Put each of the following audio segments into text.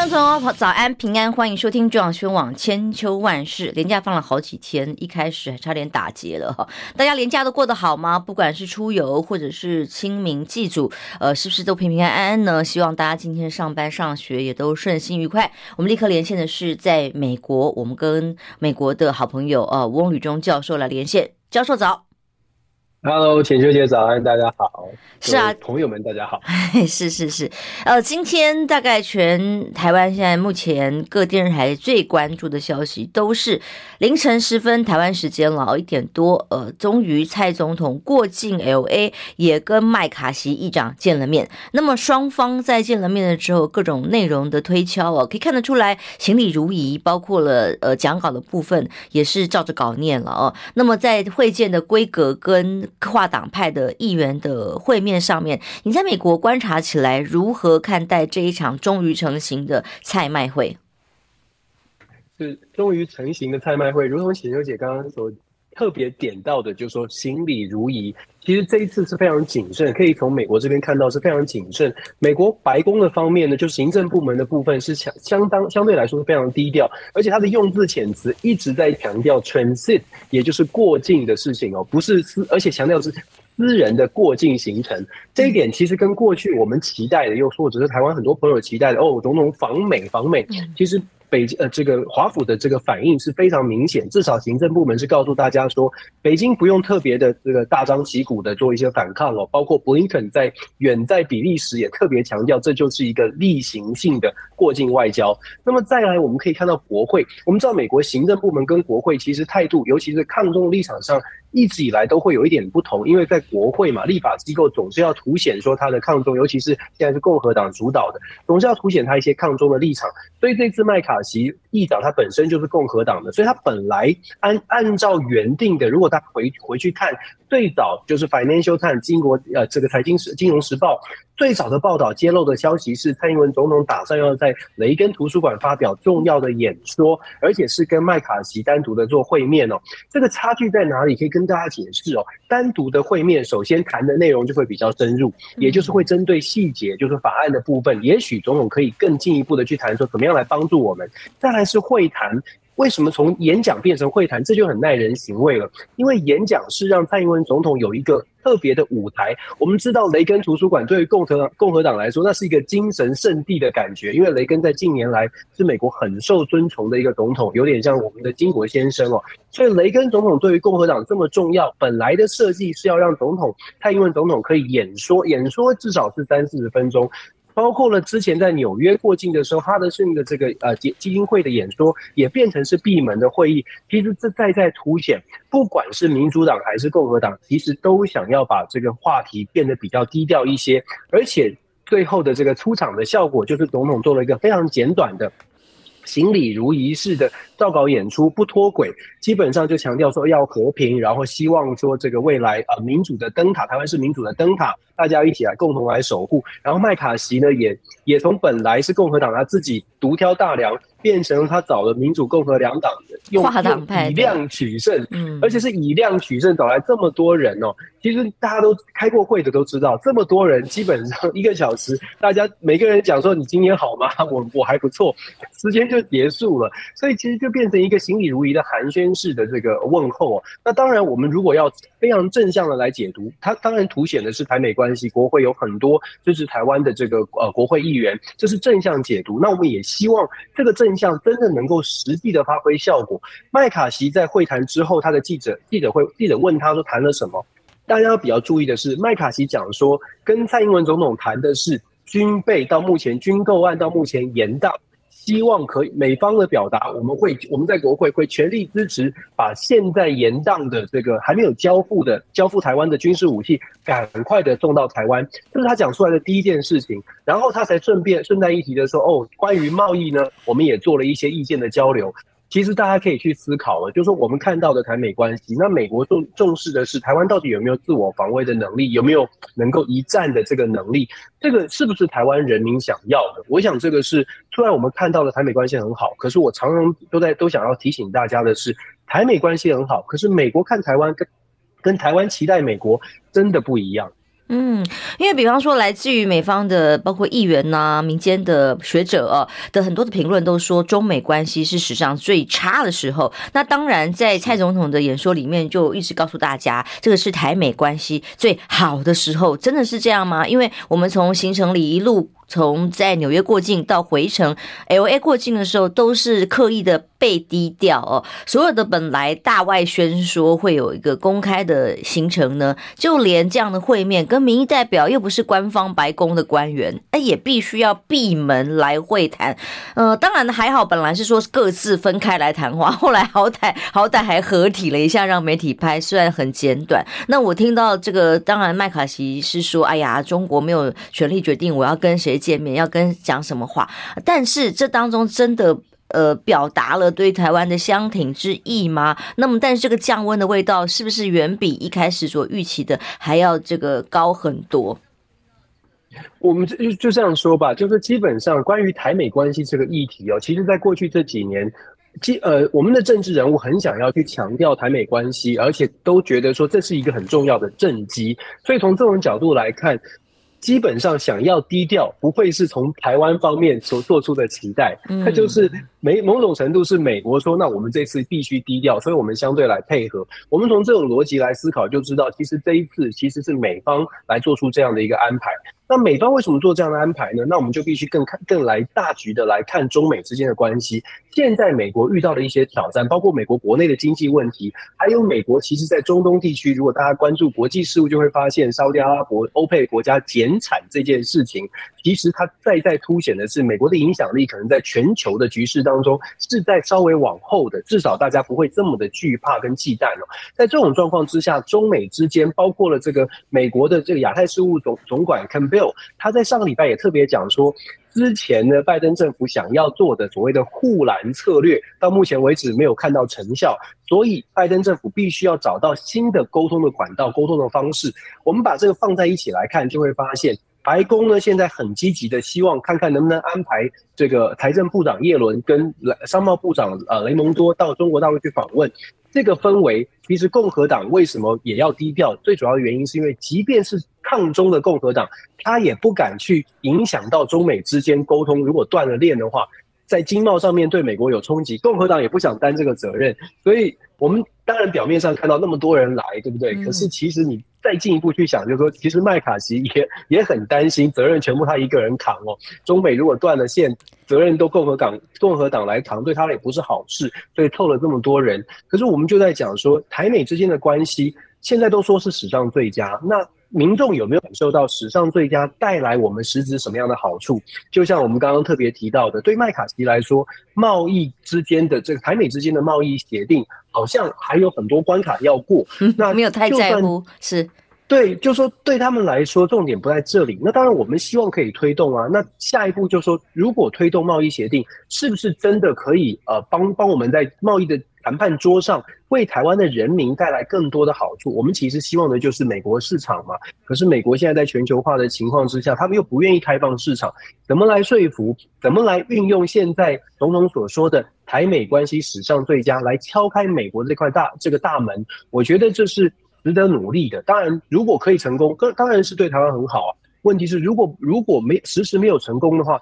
听众朋友，早安平安，欢迎收听中广新闻。网千秋万世。连假放了好几天，一开始还差点打结了哈。大家连假都过得好吗？不管是出游或者是清明祭祖，呃，是不是都平平安。安。呢？希望大家今天上班上学也都顺心愉快。我们立刻连线的是在美国，我们跟美国的好朋友呃翁履中教授来连线。教授早。Hello，浅秋姐早安，大家好。是啊，朋友们大家好。是是是，呃，今天大概全台湾现在目前各电视台最关注的消息都是凌晨时分台湾时间了，一点多，呃，终于蔡总统过境 LA，也跟麦卡锡议长见了面。那么双方在见了面了之后，各种内容的推敲哦，可以看得出来行礼如仪，包括了呃讲稿的部分也是照着稿念了哦。那么在会见的规格跟跨党派的议员的会面上面，你在美国观察起来如何看待这一场终于成型的菜卖会？是终于成型的菜卖会，如同浅秋姐刚刚所特别点到的，就是说行礼如仪。其实这一次是非常谨慎，可以从美国这边看到是非常谨慎。美国白宫的方面呢，就是行政部门的部分是相相当相对来说是非常低调，而且它的用字遣词一直在强调 transit，也就是过境的事情哦，不是私，而且强调是私人的过境行程。这一点其实跟过去我们期待的，又或者是台湾很多朋友期待的哦，总统访美访美，其实。北京呃，这个华府的这个反应是非常明显，至少行政部门是告诉大家说，北京不用特别的这个大张旗鼓的做一些反抗哦，包括布林肯在远在比利时也特别强调，这就是一个例行性的过境外交。那么再来，我们可以看到国会，我们知道美国行政部门跟国会其实态度，尤其是抗中立场上。一直以来都会有一点不同，因为在国会嘛，立法机构总是要凸显说他的抗中，尤其是现在是共和党主导的，总是要凸显他一些抗中的立场。所以这次麦卡其议长他本身就是共和党的，所以他本来按按照原定的，如果他回回去看。最早就是 Financial Times 金国呃这个财经时金融时报最早的报道揭露的消息是蔡英文总统打算要在雷根图书馆发表重要的演说，而且是跟麦卡锡单独的做会面哦。这个差距在哪里？可以跟大家解释哦。单独的会面，首先谈的内容就会比较深入，也就是会针对细节，就是法案的部分，也许总统可以更进一步的去谈说怎么样来帮助我们。再来是会谈。为什么从演讲变成会谈？这就很耐人寻味了。因为演讲是让蔡英文总统有一个特别的舞台。我们知道雷根图书馆对于共和共和党来说，那是一个精神圣地的感觉。因为雷根在近年来是美国很受尊崇的一个总统，有点像我们的金国先生哦。所以雷根总统对于共和党这么重要，本来的设计是要让总统蔡英文总统可以演说，演说至少是三四十分钟。包括了之前在纽约过境的时候，哈德逊的这个呃基基金会的演说也变成是闭门的会议。其实这在在凸显，不管是民主党还是共和党，其实都想要把这个话题变得比较低调一些。而且最后的这个出场的效果，就是总统做了一个非常简短的行礼如仪式的造稿演出，不脱轨，基本上就强调说要和平，然后希望说这个未来呃民主的灯塔，台湾是民主的灯塔。大家一起来共同来守护，然后麦卡锡呢，也也从本来是共和党他自己独挑大梁，变成他找了民主共和两党的，用以量取胜，嗯，而且是以量取胜，找来这么多人哦。其实大家都开过会的都知道，这么多人基本上一个小时，大家每个人讲说你今天好吗？我我还不错，时间就结束了，所以其实就变成一个行礼如仪的寒暄式的这个问候哦。那当然，我们如果要非常正向的来解读，它当然凸显的是台美关系。关系国会有很多支持台湾的这个呃国会议员，这是正向解读。那我们也希望这个正向真的能够实际的发挥效果。麦卡锡在会谈之后，他的记者记者会记者问他说谈了什么？大家要比较注意的是，麦卡锡讲说跟蔡英文总统谈的是军备到目前军购案到目前延宕。希望可以美方的表达，我们会我们在国会会全力支持，把现在延宕的这个还没有交付的交付台湾的军事武器，赶快的送到台湾。这是他讲出来的第一件事情，然后他才顺便顺带一提的说，哦，关于贸易呢，我们也做了一些意见的交流。其实大家可以去思考了，就是说我们看到的台美关系，那美国重重视的是台湾到底有没有自我防卫的能力，有没有能够一战的这个能力，这个是不是台湾人民想要的？我想这个是，虽然我们看到的台美关系很好，可是我常常都在都想要提醒大家的是，台美关系很好，可是美国看台湾跟跟台湾期待美国真的不一样。嗯，因为比方说，来自于美方的包括议员呐、民间的学者啊的很多的评论都说，中美关系是史上最差的时候。那当然，在蔡总统的演说里面就一直告诉大家，这个是台美关系最好的时候，真的是这样吗？因为我们从行程里一路。从在纽约过境到回程，LA 过境的时候，都是刻意的被低调哦。所有的本来大外宣说会有一个公开的行程呢，就连这样的会面，跟民意代表又不是官方白宫的官员，哎，也必须要闭门来会谈。呃，当然还好，本来是说各自分开来谈话，后来好歹好歹还合体了一下，让媒体拍，虽然很简短。那我听到这个，当然麦卡锡是说，哎呀，中国没有权利决定我要跟谁。见面要跟讲什么话，但是这当中真的呃表达了对台湾的相挺之意吗？那么，但是这个降温的味道是不是远比一开始所预期的还要这个高很多？我们就就这样说吧，就是基本上关于台美关系这个议题哦，其实在过去这几年，基呃我们的政治人物很想要去强调台美关系，而且都觉得说这是一个很重要的政绩，所以从这种角度来看。基本上想要低调，不会是从台湾方面所做出的期待，它就是没某种程度是美国说，那我们这次必须低调，所以我们相对来配合。我们从这种逻辑来思考，就知道其实这一次其实是美方来做出这样的一个安排。那美方为什么做这样的安排呢？那我们就必须更看、更来大局的来看中美之间的关系。现在美国遇到的一些挑战，包括美国国内的经济问题，还有美国其实在中东地区，如果大家关注国际事务，就会发现沙乌地阿拉伯、欧佩国家减产这件事情，其实它再再凸显的是美国的影响力可能在全球的局势当中是在稍微往后的，至少大家不会这么的惧怕跟忌惮了。在这种状况之下，中美之间包括了这个美国的这个亚太事务总总管 Campbell 他在上个礼拜也特别讲说，之前呢，拜登政府想要做的所谓的护栏策略，到目前为止没有看到成效，所以拜登政府必须要找到新的沟通的管道、沟通的方式。我们把这个放在一起来看，就会发现，白宫呢现在很积极的希望看看能不能安排这个财政部长耶伦跟商贸部长呃雷蒙多到中国大陆去访问。这个氛围，其实共和党为什么也要低调？最主要的原因是因为，即便是抗中的共和党，他也不敢去影响到中美之间沟通。如果断了链的话，在经贸上面对美国有冲击，共和党也不想担这个责任。所以，我们当然表面上看到那么多人来，对不对？可是其实你。再进一步去想，就是说，其实麦卡锡也也很担心，责任全部他一个人扛哦。中美如果断了线，责任都共和党共和党来扛，对他也不是好事。所以凑了这么多人，可是我们就在讲说，台美之间的关系，现在都说是史上最佳，那。民众有没有感受到史上最佳带来我们实质什么样的好处？就像我们刚刚特别提到的，对麦卡锡来说，贸易之间的这个台美之间的贸易协定，好像还有很多关卡要过。那没有太在乎，是对，就说对他们来说，重点不在这里。那当然，我们希望可以推动啊。那下一步就说，如果推动贸易协定，是不是真的可以呃帮帮我们在贸易的谈判桌上为台湾的人民带来更多的好处，我们其实希望的就是美国市场嘛。可是美国现在在全球化的情况之下，他们又不愿意开放市场，怎么来说服？怎么来运用现在总统所说的台美关系史上最佳来敲开美国这块大这个大门？我觉得这是值得努力的。当然，如果可以成功，当当然是对台湾很好啊。问题是，如果如果没迟迟没有成功的话。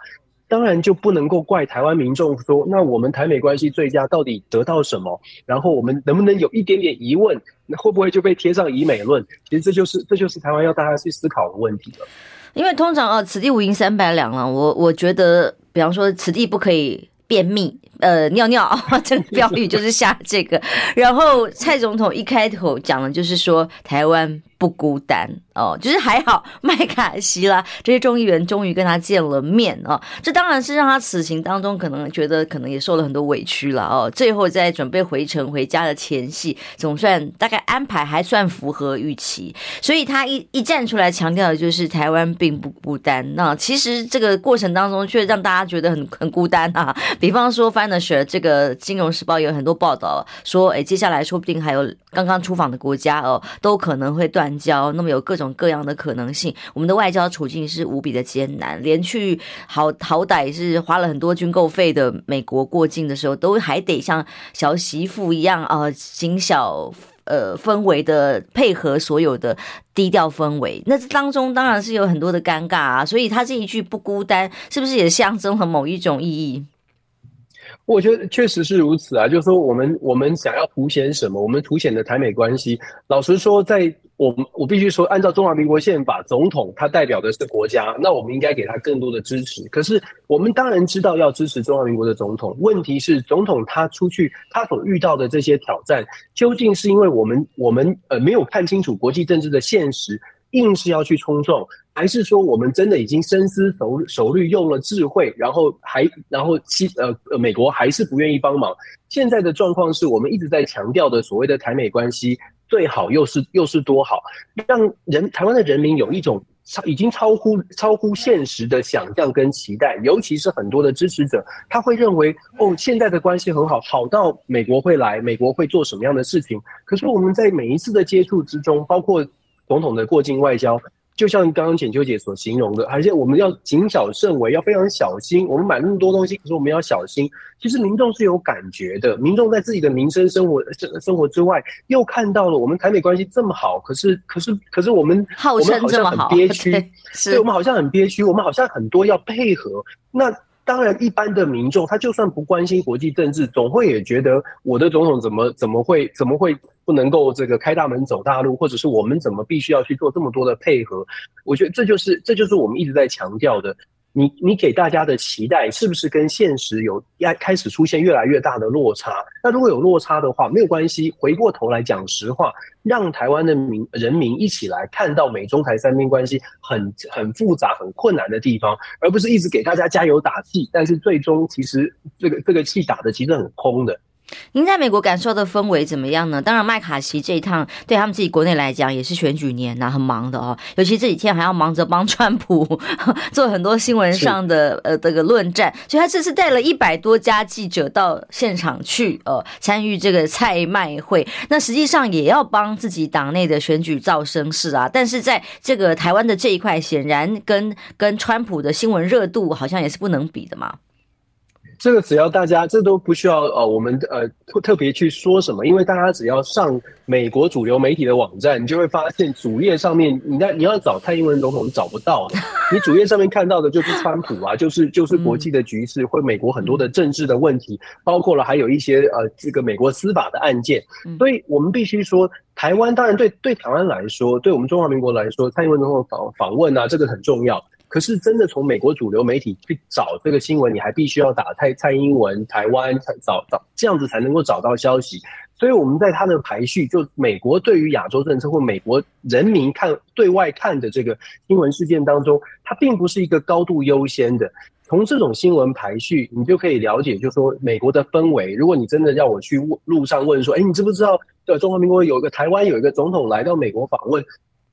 当然就不能够怪台湾民众说，那我们台美关系最佳到底得到什么？然后我们能不能有一点点疑问？那会不会就被贴上以美论？其实这就是这就是台湾要大家去思考的问题了。因为通常啊，此地无银三百两了。我我觉得，比方说，此地不可以便秘，呃，尿尿啊，这个标语就是下这个。然后蔡总统一开头讲的就是说，台湾不孤单。哦，就是还好，麦卡锡啦，这些众议员终于跟他见了面哦，这当然是让他此行当中可能觉得可能也受了很多委屈了哦。最后在准备回程回家的前夕，总算大概安排还算符合预期，所以他一一站出来强调的就是台湾并不孤单。那其实这个过程当中却让大家觉得很很孤单啊。比方说发 Financial 这个金融时报有很多报道说，哎，接下来说不定还有刚刚出访的国家哦，都可能会断交，那么有各种各样的可能性。我们的外交处境是无比的艰难，连去好好歹是花了很多军购费的美国过境的时候，都还得像小媳妇一样啊，谨小。呃，氛围的配合，所有的低调氛围，那这当中当然是有很多的尴尬啊。所以他这一句不孤单，是不是也象征了某一种意义？我觉得确实是如此啊。就是说，我们我们想要凸显什么？我们凸显的台美关系，老实说，在。我我必须说，按照中华民国宪法，总统他代表的是国家，那我们应该给他更多的支持。可是我们当然知道要支持中华民国的总统，问题是总统他出去他所遇到的这些挑战，究竟是因为我们我们呃没有看清楚国际政治的现实，硬是要去冲撞，还是说我们真的已经深思熟熟虑，用了智慧，然后还然后其呃呃美国还是不愿意帮忙？现在的状况是我们一直在强调的所谓的台美关系。最好又是又是多好，让人台湾的人民有一种超已经超乎超乎现实的想象跟期待，尤其是很多的支持者，他会认为哦，现在的关系很好，好到美国会来，美国会做什么样的事情？可是我们在每一次的接触之中，包括总统的过境外交。就像刚刚浅秋姐所形容的，而且我们要谨小慎微，要非常小心。我们买那么多东西，可是我们要小心。其实民众是有感觉的，民众在自己的民生生活生生活之外，又看到了我们台美关系这么好，可是可是可是我们我们好像很憋屈，对，我们好像很憋屈，我们好像很多要配合。那当然，一般的民众他就算不关心国际政治，总会也觉得我的总统怎么怎么会怎么会。不能够这个开大门走大路，或者是我们怎么必须要去做这么多的配合？我觉得这就是这就是我们一直在强调的。你你给大家的期待是不是跟现实有要开始出现越来越大的落差？那如果有落差的话，没有关系，回过头来讲实话，让台湾的民人民一起来看到美中台三边关系很很复杂、很困难的地方，而不是一直给大家加油打气，但是最终其实这个这个气打的其实很空的。您在美国感受的氛围怎么样呢？当然，麦卡锡这一趟对他们自己国内来讲也是选举年呐、啊，很忙的哦。尤其这几天还要忙着帮川普 做很多新闻上的呃这个论战，所以他这次带了一百多家记者到现场去呃参与这个菜卖会。那实际上也要帮自己党内的选举造声势啊。但是在这个台湾的这一块，显然跟跟川普的新闻热度好像也是不能比的嘛。这个只要大家，这都不需要呃，我们呃特特别去说什么，因为大家只要上美国主流媒体的网站，你就会发现主页上面，你那你要找蔡英文总统是找不到的，你主页上面看到的就是川普啊，就是就是国际的局势或美国很多的政治的问题，包括了还有一些呃这个美国司法的案件，所以我们必须说，台湾当然对对台湾来说，对我们中华民国来说，蔡英文总统访访问啊，这个很重要。可是，真的从美国主流媒体去找这个新闻，你还必须要打蔡蔡英文台湾才找找这样子才能够找到消息。所以我们在它的排序，就美国对于亚洲政策或美国人民看对外看的这个新闻事件当中，它并不是一个高度优先的。从这种新闻排序，你就可以了解，就是说美国的氛围。如果你真的要我去路上问说，哎，你知不知道，呃，中华民国有一个台湾有一个总统来到美国访问？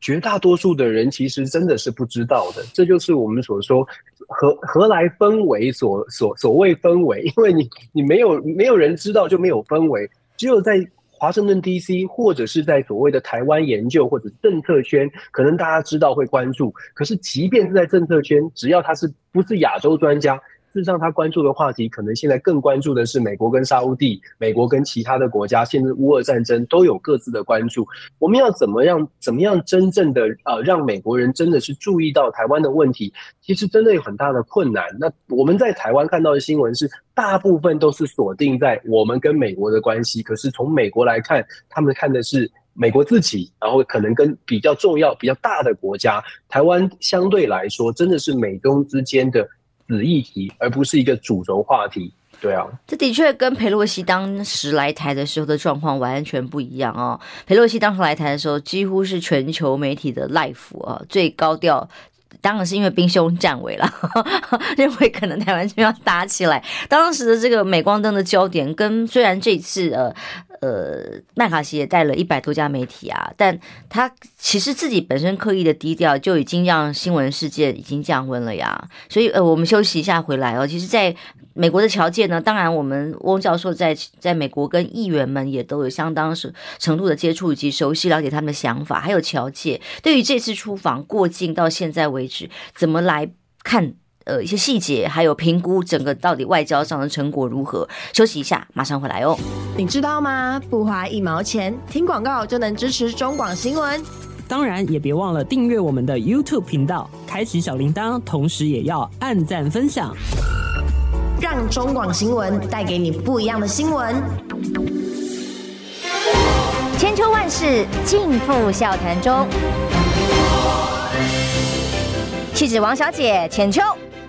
绝大多数的人其实真的是不知道的，这就是我们所说何何来氛围所所所谓氛围，因为你你没有没有人知道就没有氛围，只有在华盛顿 DC 或者是在所谓的台湾研究或者政策圈，可能大家知道会关注，可是即便是在政策圈，只要他是不是亚洲专家。事实上，他关注的话题可能现在更关注的是美国跟沙乌地，美国跟其他的国家，现在乌俄战争都有各自的关注。我们要怎么样，怎么样真正的呃，让美国人真的是注意到台湾的问题？其实真的有很大的困难。那我们在台湾看到的新闻是，大部分都是锁定在我们跟美国的关系。可是从美国来看，他们看的是美国自己，然后可能跟比较重要、比较大的国家，台湾相对来说真的是美中之间的。子议题，而不是一个主轴话题。对啊，这的确跟佩洛西当时来台的时候的状况完全不一样哦。佩洛西当时来台的时候，几乎是全球媒体的 life 啊，最高调。当然是因为兵凶战危了，认为可能台湾就要打起来。当时的这个镁光灯的焦点，跟虽然这次呃。呃，麦卡锡也带了一百多家媒体啊，但他其实自己本身刻意的低调，就已经让新闻事件已经降温了呀。所以呃，我们休息一下回来哦。其实，在美国的侨界呢，当然我们翁教授在在美国跟议员们也都有相当程度的接触以及熟悉了解他们的想法，还有侨界对于这次出访过境到现在为止，怎么来看？呃，一些细节还有评估，整个到底外交上的成果如何？休息一下，马上回来哦。你知道吗？不花一毛钱，听广告就能支持中广新闻。当然，也别忘了订阅我们的 YouTube 频道，开启小铃铛，同时也要按赞分享，让中广新闻带给你不一样的新闻。千秋万世尽付笑谈中，气质王小姐浅秋。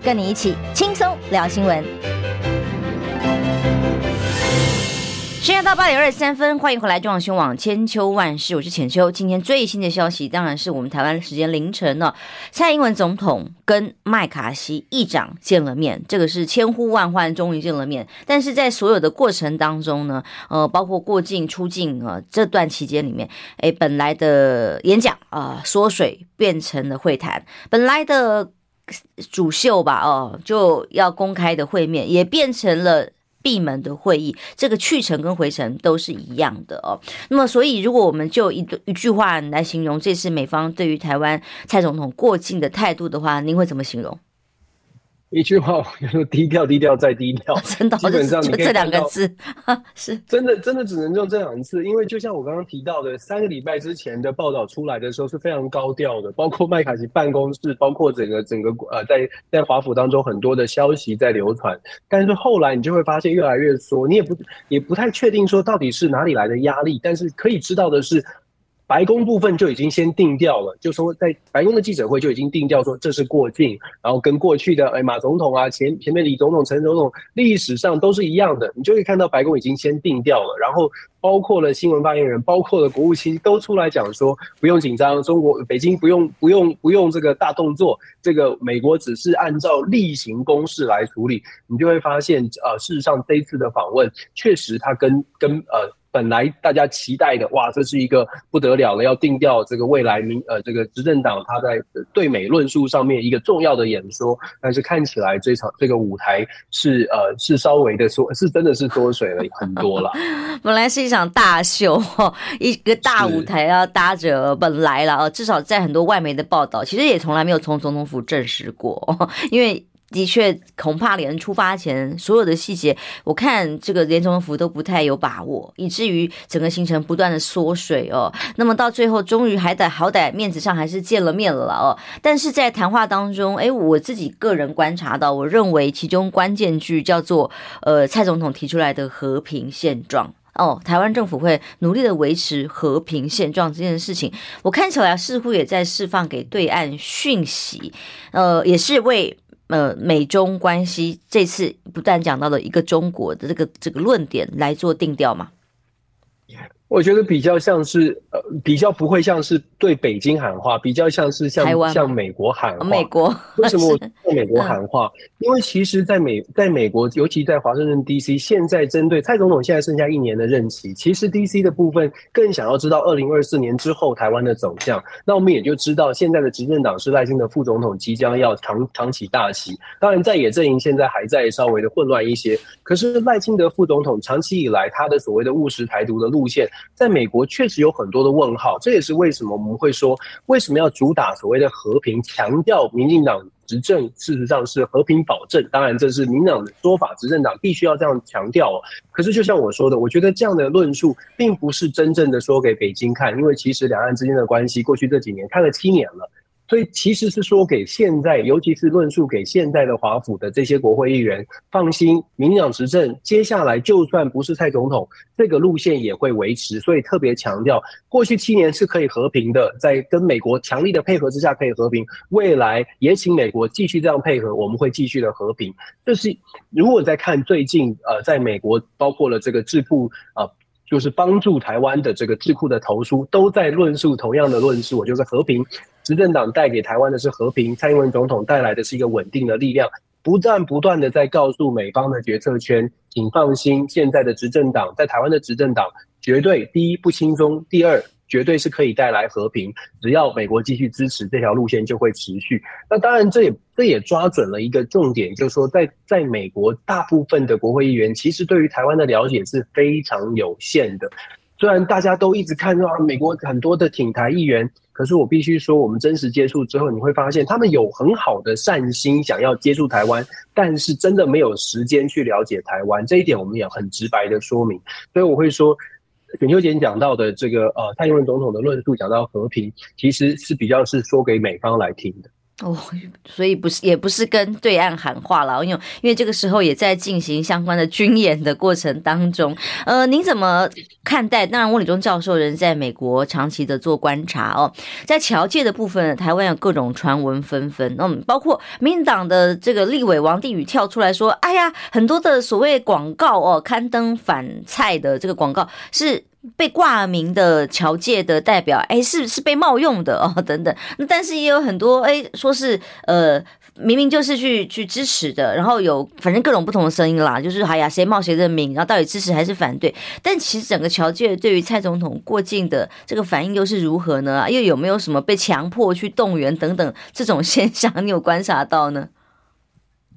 跟你一起轻松聊新闻。现在到八点二十三分，欢迎回来中广新网千秋万事，我是浅秋。今天最新的消息，当然是我们台湾时间凌晨呢，蔡英文总统跟麦卡锡议长见了面，这个是千呼万唤，终于见了面。但是在所有的过程当中呢，呃，包括过境出境啊、这段期间里面，哎，本来的演讲啊、缩水变成了会谈，本来的。主秀吧，哦，就要公开的会面也变成了闭门的会议，这个去程跟回程都是一样的哦。那么，所以如果我们就一一句话来形容这次美方对于台湾蔡总统过境的态度的话，您会怎么形容？一句话，我说低调，低调再低调。真的，基本上你可以这两个字，是真的，真的只能用这两个字。因为就像我刚刚提到的，三个礼拜之前的报道出来的时候是非常高调的，包括麦卡锡办公室，包括整个整个呃，在在华府当中很多的消息在流传。但是后来你就会发现越来越缩，你也不也不太确定说到底是哪里来的压力。但是可以知道的是。白宫部分就已经先定调了，就说在白宫的记者会就已经定调说这是过境，然后跟过去的哎马总统啊前前面李总统陈总统历史上都是一样的，你就会看到白宫已经先定调了，然后包括了新闻发言人，包括了国务卿都出来讲说不用紧张，中国北京不用不用不用这个大动作，这个美国只是按照例行公事来处理，你就会发现呃事实上这一次的访问确实他跟跟呃。本来大家期待的，哇，这是一个不得了了，要定调这个未来民呃这个执政党他在对美论述上面一个重要的演说，但是看起来这场这个舞台是呃是稍微的缩，是真的是缩水了很多了。本来是一场大秀，一个大舞台要搭着，本来了，至少在很多外媒的报道，其实也从来没有从总统府证实过，因为。的确，恐怕连出发前所有的细节，我看这个连总统府都不太有把握，以至于整个行程不断的缩水哦。那么到最后，终于还得好歹面子上还是见了面了哦。但是在谈话当中，诶，我自己个人观察到，我认为其中关键句叫做呃，蔡总统提出来的和平现状哦，台湾政府会努力的维持和平现状这件事情，我看起来似乎也在释放给对岸讯息，呃，也是为。呃，美中关系这次不但讲到了一个中国的这个这个论点来做定调嘛？我觉得比较像是呃，比较不会像是对北京喊话，比较像是像像美国喊话。美国 为什么我 向美国喊话？因为其实在美在美国，尤其在华盛顿 D.C.，现在针对蔡总统现在剩下一年的任期，其实 D.C. 的部分更想要知道二零二四年之后台湾的走向。那我们也就知道，现在的执政党是赖清德副总统即将要扛扛起大旗。当然，在野阵营现在还在稍微的混乱一些。可是赖清德副总统长期以来他的所谓的务实台独的路线。在美国确实有很多的问号，这也是为什么我们会说，为什么要主打所谓的和平，强调民进党执政事实上是和平保证。当然，这是民党的说法，执政党必须要这样强调。可是，就像我说的，我觉得这样的论述并不是真正的说给北京看，因为其实两岸之间的关系过去这几年看了七年了。所以其实是说给现在，尤其是论述给现在的华府的这些国会议员，放心，民进党执政接下来就算不是蔡总统，这个路线也会维持。所以特别强调，过去七年是可以和平的，在跟美国强力的配合之下可以和平，未来也请美国继续这样配合，我们会继续的和平。就是如果在看最近呃，在美国包括了这个智库啊。呃就是帮助台湾的这个智库的投书都在论述同样的论述，就是和平。执政党带给台湾的是和平，蔡英文总统带来的是一个稳定的力量，不断不断的在告诉美方的决策圈，请放心，现在的执政党在台湾的执政党绝对第一不轻松，第二绝对是可以带来和平。只要美国继续支持这条路线，就会持续。那当然，这也这也抓准了一个重点，就是说在，在在美国大部分的国会议员其实对于台湾的了解是非常有限的。虽然大家都一直看到美国很多的挺台议员，可是我必须说，我们真实接触之后，你会发现他们有很好的善心，想要接触台湾，但是真的没有时间去了解台湾。这一点我们也很直白的说明。所以我会说，选秋姐讲到的这个呃蔡英文总统的论述，讲到和平，其实是比较是说给美方来听的。哦，所以不是，也不是跟对岸喊话了，因为因为这个时候也在进行相关的军演的过程当中。呃，您怎么看待？当然，翁理忠教授人在美国长期的做观察哦，在侨界的部分，台湾有各种传闻纷纷，嗯，包括民进党的这个立委王定宇跳出来说：“哎呀，很多的所谓广告哦，刊登反蔡的这个广告是。”被挂名的侨界的代表，哎，是是被冒用的 哦，等等。那但是也有很多，哎，说是呃，明明就是去去支持的，然后有反正各种不同的声音啦，就是哎呀，谁冒谁的名，然后到底支持还是反对？但其实整个侨界对于蔡总统过境的这个反应又是如何呢？又有没有什么被强迫去动员等等这种现象？你有观察到呢？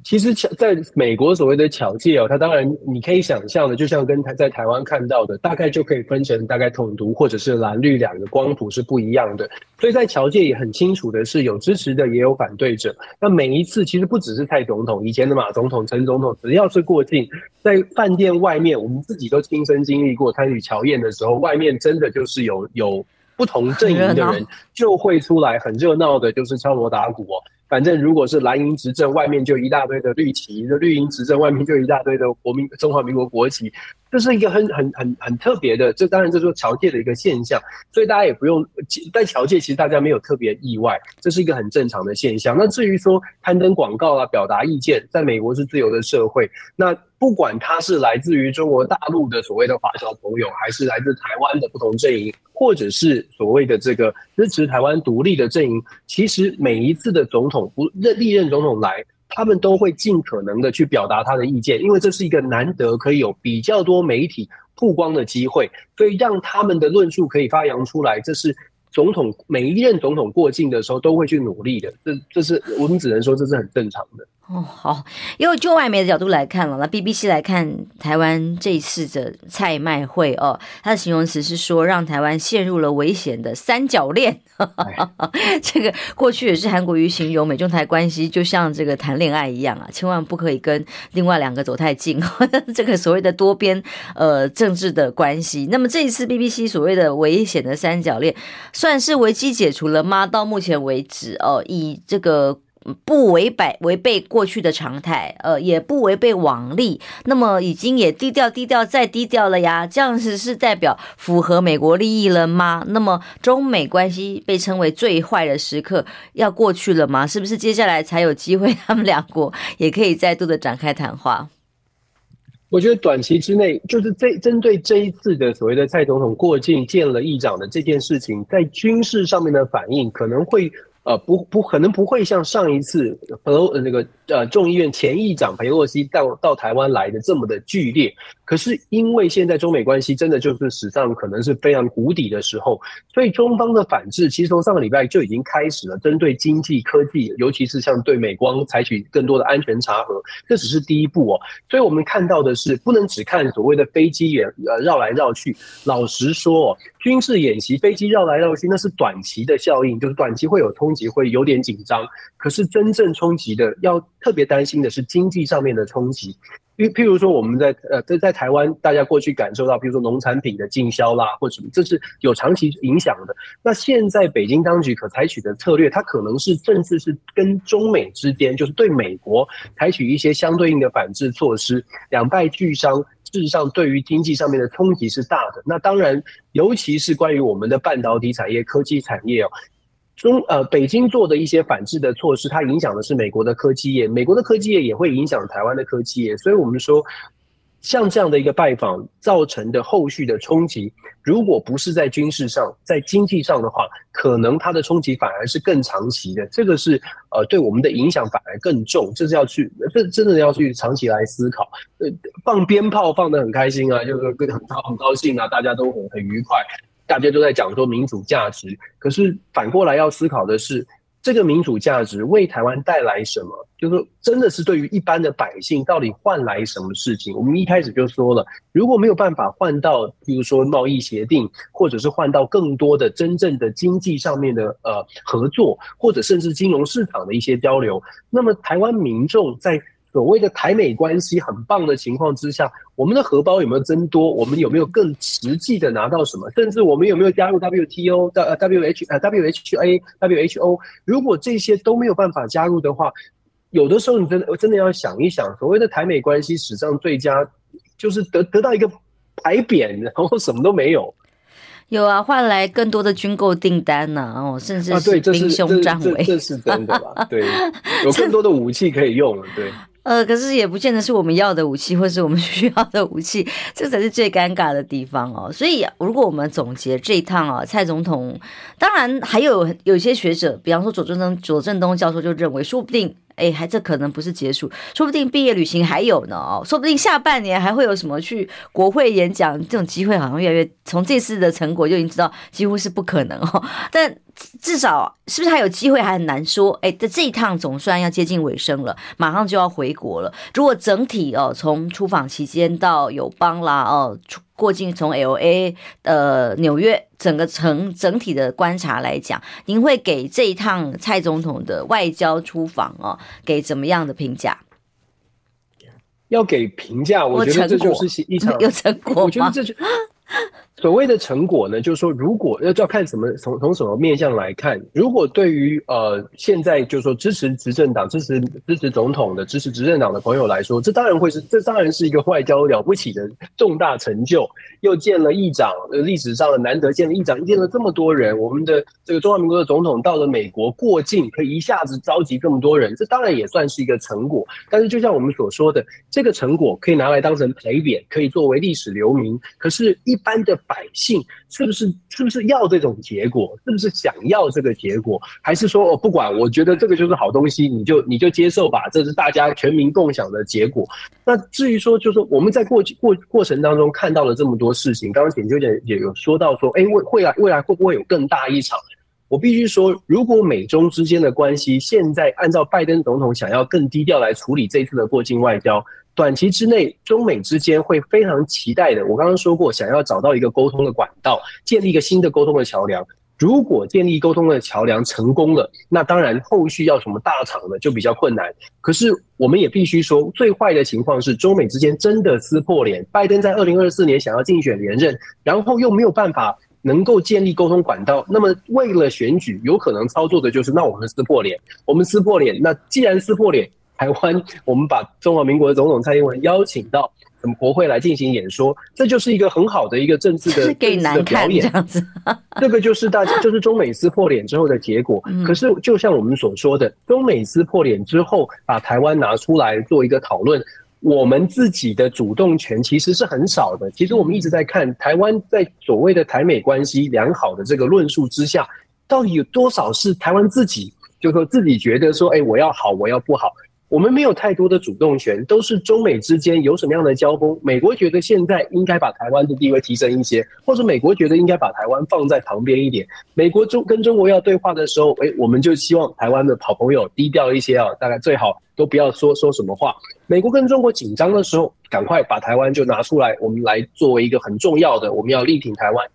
其实侨在美国所谓的侨界哦，它当然你可以想象的，就像跟台在台湾看到的，大概就可以分成大概统独或者是蓝绿两个光谱是不一样的。所以在侨界也很清楚的是，有支持的也有反对者。那每一次其实不只是蔡总统，以前的马总统、陈总统，只要是过境，在饭店外面，我们自己都亲身经历过参与侨宴的时候，外面真的就是有有不同阵营的人就会出来，很热闹的，就是敲锣打鼓哦。反正如果是蓝营执政，外面就一大堆的绿旗；这绿营执政，外面就一大堆的国民中华民国国旗。这是一个很很很很特别的，这当然这是侨界的一个现象，所以大家也不用在侨界，其实大家没有特别意外，这是一个很正常的现象。那至于说刊登广告啊、表达意见，在美国是自由的社会，那不管他是来自于中国大陆的所谓的华侨朋友，还是来自台湾的不同阵营。或者是所谓的这个支持台湾独立的阵营，其实每一次的总统不任历任总统来，他们都会尽可能的去表达他的意见，因为这是一个难得可以有比较多媒体曝光的机会，所以让他们的论述可以发扬出来，这是总统每一任总统过境的时候都会去努力的，这这是我们只能说这是很正常的。哦，好，因为就外媒的角度来看了，那 BBC 来看台湾这一次的菜卖会哦，它的形容词是说让台湾陷入了危险的三角恋。这个过去也是韩国瑜形容美中台关系就像这个谈恋爱一样啊，千万不可以跟另外两个走太近。这个所谓的多边呃政治的关系，那么这一次 BBC 所谓的危险的三角恋，算是危机解除了吗？到目前为止哦，以这个。不违背违背过去的常态，呃，也不违背往例，那么已经也低调低调再低调了呀，这样子是代表符合美国利益了吗？那么中美关系被称为最坏的时刻要过去了吗？是不是接下来才有机会他们两国也可以再度的展开谈话？我觉得短期之内，就是这针对这一次的所谓的蔡总统过境见了议长的这件事情，在军事上面的反应可能会。呃，不不可能不会像上一次和那个呃众议院前议长裴洛西到到台湾来的这么的剧烈。可是因为现在中美关系真的就是史上可能是非常谷底的时候，所以中方的反制其实从上个礼拜就已经开始了，针对经济科技，尤其是像对美光采取更多的安全查核，这只是第一步哦。所以我们看到的是，不能只看所谓的飞机也呃绕来绕去。老实说哦，军事演习飞机绕来绕去那是短期的效应，就是短期会有通。会有点紧张，可是真正冲击的，要特别担心的是经济上面的冲击。因为譬如说，我们在呃在在台湾，大家过去感受到，比如说农产品的进销啦，或什么，这是有长期影响的。那现在北京当局可采取的策略，它可能是甚至是跟中美之间，就是对美国采取一些相对应的反制措施，两败俱伤。事实上，对于经济上面的冲击是大的。那当然，尤其是关于我们的半导体产业、科技产业哦。中呃，北京做的一些反制的措施，它影响的是美国的科技业，美国的科技业也会影响台湾的科技业，所以我们说，像这样的一个拜访造成的后续的冲击，如果不是在军事上，在经济上的话，可能它的冲击反而是更长期的。这个是呃对我们的影响反而更重，这是要去这真的要去长期来思考。呃，放鞭炮放得很开心啊，就是很很很高兴啊，大家都很很愉快，大家都在讲说民主价值。可是反过来要思考的是。这个民主价值为台湾带来什么？就是说，真的是对于一般的百姓到底换来什么事情？我们一开始就说了，如果没有办法换到，比如说贸易协定，或者是换到更多的真正的经济上面的呃合作，或者甚至金融市场的一些交流，那么台湾民众在。所谓的台美关系很棒的情况之下，我们的荷包有没有增多？我们有没有更实际的拿到什么？甚至我们有没有加入 WTO、WH、呃 WHA、WHO？如果这些都没有办法加入的话，有的时候你真的真的要想一想，所谓的台美关系史上最佳，就是得得到一个牌匾，然后什么都没有。有啊，换来更多的军购订单呢、啊，哦，甚至是兵凶战危，啊、这，这，这，这是真的吧？对，有更多的武器可以用了，对。呃，可是也不见得是我们要的武器，或是我们 需要的武器，这才是最尴尬的地方哦。所以，如果我们总结这一趟啊，蔡总统，当然还有有一些学者，比方说左正东左正东教授就认为，说不定。哎，还这可能不是结束，说不定毕业旅行还有呢哦，说不定下半年还会有什么去国会演讲这种机会，好像越来越从这次的成果就已经知道几乎是不可能哦。但至少是不是还有机会还很难说。哎，这这一趟总算要接近尾声了，马上就要回国了。如果整体哦，从出访期间到友邦啦哦出。过境从 LA 呃纽约整个城整体的观察来讲，您会给这一趟蔡总统的外交出访哦，给怎么样的评价？要给评价，我觉得这就是一场有成果吗？我觉得这就。所谓的成果呢，就是说，如果要要看什么从从什么面向来看，如果对于呃现在就是说支持执政党、支持支持总统的、支持执政党的朋友来说，这当然会是这当然是一个外交了不起的重大成就。又见了议长，呃，历史上的难得见了议长，见了这么多人，我们的这个中华民国的总统到了美国过境，可以一下子召集这么多人，这当然也算是一个成果。但是就像我们所说的，这个成果可以拿来当成陪匾，可以作为历史留名。可是，一般的。百姓是不是是不是要这种结果？是不是想要这个结果？还是说，我不管，我觉得这个就是好东西，你就你就接受吧，这是大家全民共享的结果。那至于说，就是我们在过去过过程当中看到了这么多事情，刚刚简秋姐也有说到说，哎，未未来未来会不会有更大一场？我必须说，如果美中之间的关系现在按照拜登总统想要更低调来处理这次的过境外交。短期之内，中美之间会非常期待的。我刚刚说过，想要找到一个沟通的管道，建立一个新的沟通的桥梁。如果建立沟通的桥梁成功了，那当然后续要什么大厂的就比较困难。可是我们也必须说，最坏的情况是中美之间真的撕破脸。拜登在二零二四年想要竞选连任，然后又没有办法能够建立沟通管道。那么为了选举，有可能操作的就是，那我们撕破脸，我们撕破脸。那既然撕破脸，台湾，我们把中华民国的总统蔡英文邀请到我们国会来进行演说，这就是一个很好的一个政治的 政治的表演。这样子，这个就是大家就是中美撕破脸之后的结果。可是，就像我们所说的，中美撕破脸之后，把台湾拿出来做一个讨论，我们自己的主动权其实是很少的。其实我们一直在看台湾在所谓的台美关系良好的这个论述之下，到底有多少是台湾自己就说自己觉得说，哎，我要好，我要不好。我们没有太多的主动权，都是中美之间有什么样的交锋，美国觉得现在应该把台湾的地位提升一些，或者美国觉得应该把台湾放在旁边一点。美国中跟中国要对话的时候，诶，我们就希望台湾的好朋友低调一些啊，大概最好都不要说说什么话。美国跟中国紧张的时候，赶快把台湾就拿出来，我们来作为一个很重要的，我们要力挺台湾。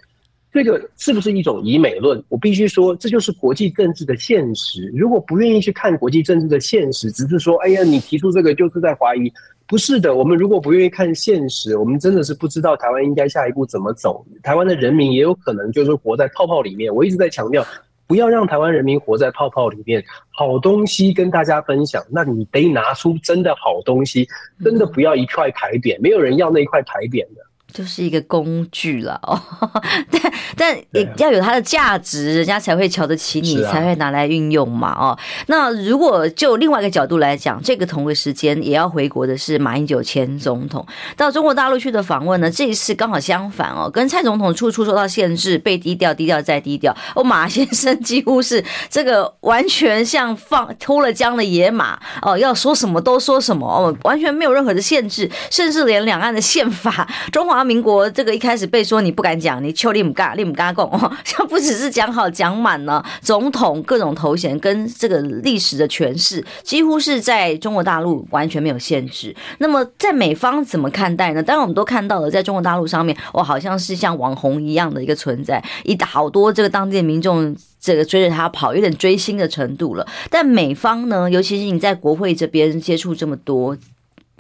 这个是不是一种以美论？我必须说，这就是国际政治的现实。如果不愿意去看国际政治的现实，只是说，哎呀，你提出这个就是在怀疑，不是的。我们如果不愿意看现实，我们真的是不知道台湾应该下一步怎么走。台湾的人民也有可能就是活在泡泡里面。我一直在强调，不要让台湾人民活在泡泡里面。好东西跟大家分享，那你得拿出真的好东西，真的不要一块牌匾，没有人要那一块牌匾的。就是一个工具了哦，但但也要有它的价值，人家才会瞧得起你，才会拿来运用嘛哦。那如果就另外一个角度来讲，这个同个时间也要回国的是马英九前总统到中国大陆去的访问呢，这一次刚好相反哦，跟蔡总统处处受到限制，被低调低调再低调。哦，马先生几乎是这个完全像放脱了缰的野马哦，要说什么都说什么哦，完全没有任何的限制，甚至连两岸的宪法中华。民国这个一开始被说你不敢讲，你丘里姆嘎利姆嘎贡，像不只是讲好讲满了，总统各种头衔跟这个历史的诠释，几乎是在中国大陆完全没有限制。那么在美方怎么看待呢？当然我们都看到了，在中国大陆上面，我好像是像网红一样的一个存在，一好多这个当地的民众这个追着他跑，有点追星的程度了。但美方呢，尤其是你在国会这边接触这么多。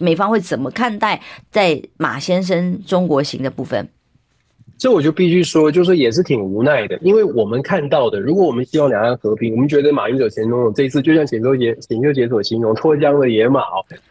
美方会怎么看待在马先生中国行的部分？这我就必须说，就是也是挺无奈的，因为我们看到的，如果我们希望两岸和平，我们觉得马英九前总统这一次就像浅秋节浅秋节所形容脱缰的野马，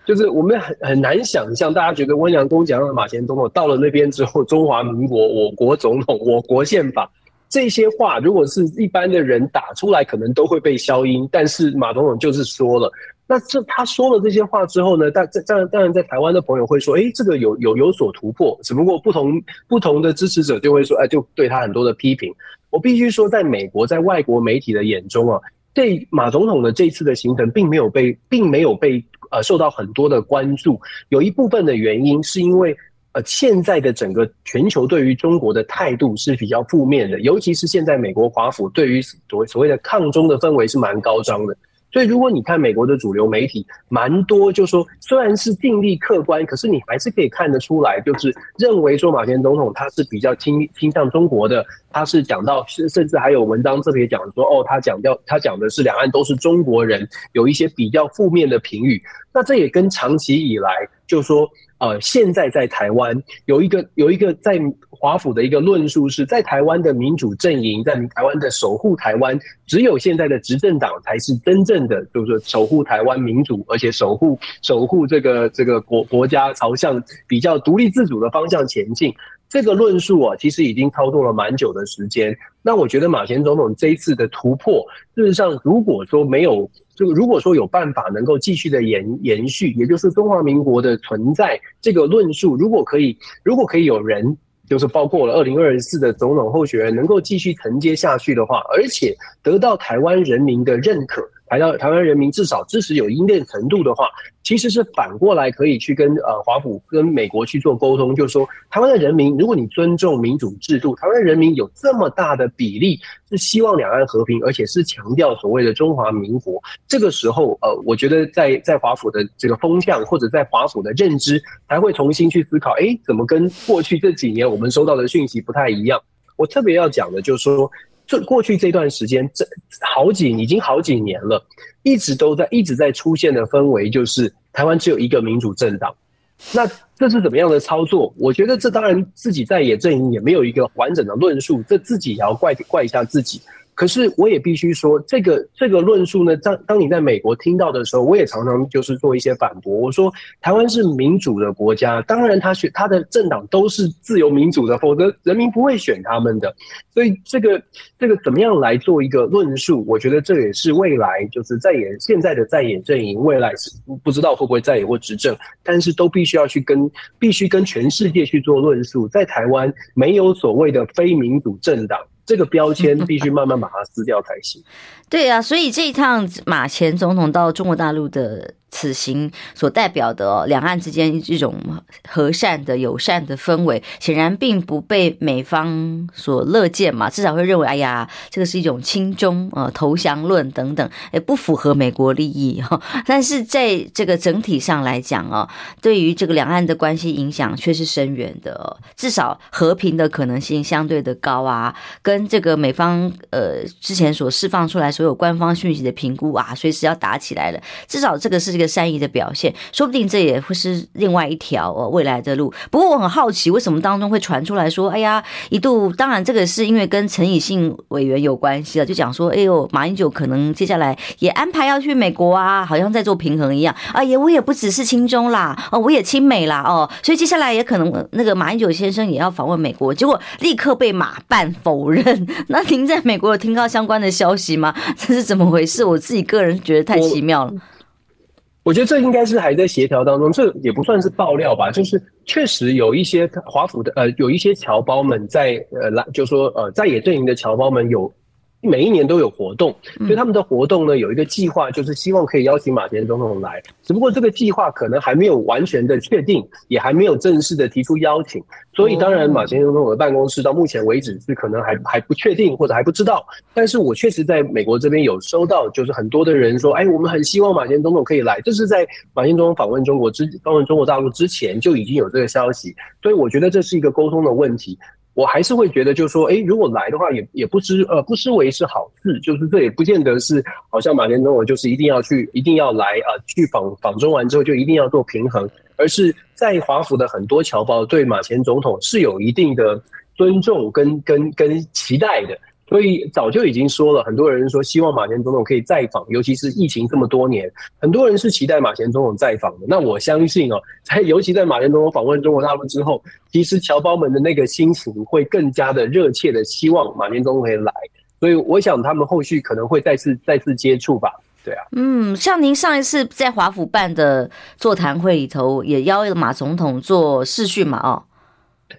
就是我们很很难想象，大家觉得温良恭俭让的马前总统到了那边之后，中华民国我国总统我国宪法这些话，如果是一般的人打出来，可能都会被消音，但是马总统就是说了。那这他说了这些话之后呢？但这当然当然，在台湾的朋友会说，哎，这个有有有所突破。只不过不同不同的支持者就会说，哎，就对他很多的批评。我必须说，在美国，在外国媒体的眼中啊，对马总统的这次的行程，并没有被并没有被呃受到很多的关注。有一部分的原因是因为呃，现在的整个全球对于中国的态度是比较负面的，尤其是现在美国华府对于所谓所谓的抗中的氛围是蛮高涨的。所以，如果你看美国的主流媒体，蛮多就说，虽然是定力客观，可是你还是可以看得出来，就是认为说马前总统他是比较倾倾向中国的，他是讲到，甚甚至还有文章特别讲说，哦，他讲掉，他讲的是两岸都是中国人，有一些比较负面的评语。那这也跟长期以来就是说。呃，现在在台湾有一个有一个在华府的一个论述是，在台湾的民主阵营，在台湾的守护台湾，只有现在的执政党才是真正的，就是说守护台湾民主，而且守护守护这个这个国国家朝向比较独立自主的方向前进。这个论述啊，其实已经操作了蛮久的时间。那我觉得马前总统这一次的突破，事实上如果说没有。就如果说有办法能够继续的延延续，也就是中华民国的存在这个论述，如果可以，如果可以有人，就是包括了二零二四的总统候选人，能够继续承接下去的话，而且得到台湾人民的认可。台到台湾人民至少支持有一定程度的话，其实是反过来可以去跟呃华府跟美国去做沟通，就是说台湾的人民，如果你尊重民主制度，台湾人民有这么大的比例是希望两岸和平，而且是强调所谓的中华民国，这个时候呃，我觉得在在华府的这个风向或者在华府的认知，才会重新去思考，哎，怎么跟过去这几年我们收到的讯息不太一样？我特别要讲的就是说。这过去这段时间，这好几已经好几年了，一直都在一直在出现的氛围，就是台湾只有一个民主政党。那这是怎么样的操作？我觉得这当然自己在野阵营也没有一个完整的论述，这自己也要怪怪一下自己。可是我也必须说，这个这个论述呢，当当你在美国听到的时候，我也常常就是做一些反驳。我说，台湾是民主的国家，当然他选他的政党都是自由民主的，否则人民不会选他们的。所以这个这个怎么样来做一个论述？我觉得这也是未来就是在野现在的在野阵营，未来是不知道会不会在野或执政，但是都必须要去跟必须跟全世界去做论述，在台湾没有所谓的非民主政党。这个标签 必须慢慢把它撕掉才行。对啊，所以这一趟马前总统到中国大陆的。此行所代表的，两岸之间一种和善的友善的氛围，显然并不被美方所乐见嘛。至少会认为，哎呀，这个是一种亲中呃投降论等等，也不符合美国利益哈。但是在这个整体上来讲哦，对于这个两岸的关系影响却是深远的，至少和平的可能性相对的高啊。跟这个美方呃之前所释放出来所有官方讯息的评估啊，随时要打起来了。至少这个是。个善意的表现，说不定这也会是另外一条呃未来的路。不过我很好奇，为什么当中会传出来说，哎呀，一度当然这个是因为跟陈以信委员有关系了，就讲说，哎呦，马英九可能接下来也安排要去美国啊，好像在做平衡一样。啊，也我也不只是亲中啦，哦，我也亲美啦，哦，所以接下来也可能那个马英九先生也要访问美国，结果立刻被马办否认。那您在美国有听到相关的消息吗？这是怎么回事？我自己个人觉得太奇妙了。我觉得这应该是还在协调当中，这也不算是爆料吧，就是确实有一些华府的呃，有一些侨胞们在呃，就说呃在野阵营的侨胞们有。每一年都有活动，所以他们的活动呢，有一个计划，就是希望可以邀请马前总统来。只不过这个计划可能还没有完全的确定，也还没有正式的提出邀请。所以当然，马前总统的办公室到目前为止是可能还还不确定或者还不知道。但是我确实在美国这边有收到，就是很多的人说，哎，我们很希望马前总统可以来。这是在马前总统访问中国之访问中国大陆之前就已经有这个消息。所以我觉得这是一个沟通的问题。我还是会觉得，就是说，哎，如果来的话，也也不失呃不失为是好事。就是这也不见得是好像马前总统就是一定要去，一定要来啊、去访访中完之后就一定要做平衡，而是在华府的很多侨胞对马前总统是有一定的尊重跟跟跟期待的。所以早就已经说了，很多人说希望马前总统可以再访，尤其是疫情这么多年，很多人是期待马前总统再访的。那我相信哦，在尤其在马前总统访问中国大陆之后，其实侨胞们的那个心情会更加的热切的希望马前总统可以来。所以我想他们后续可能会再次再次接触吧。对啊，嗯，像您上一次在华府办的座谈会里头，也邀了马总统做视讯嘛？哦，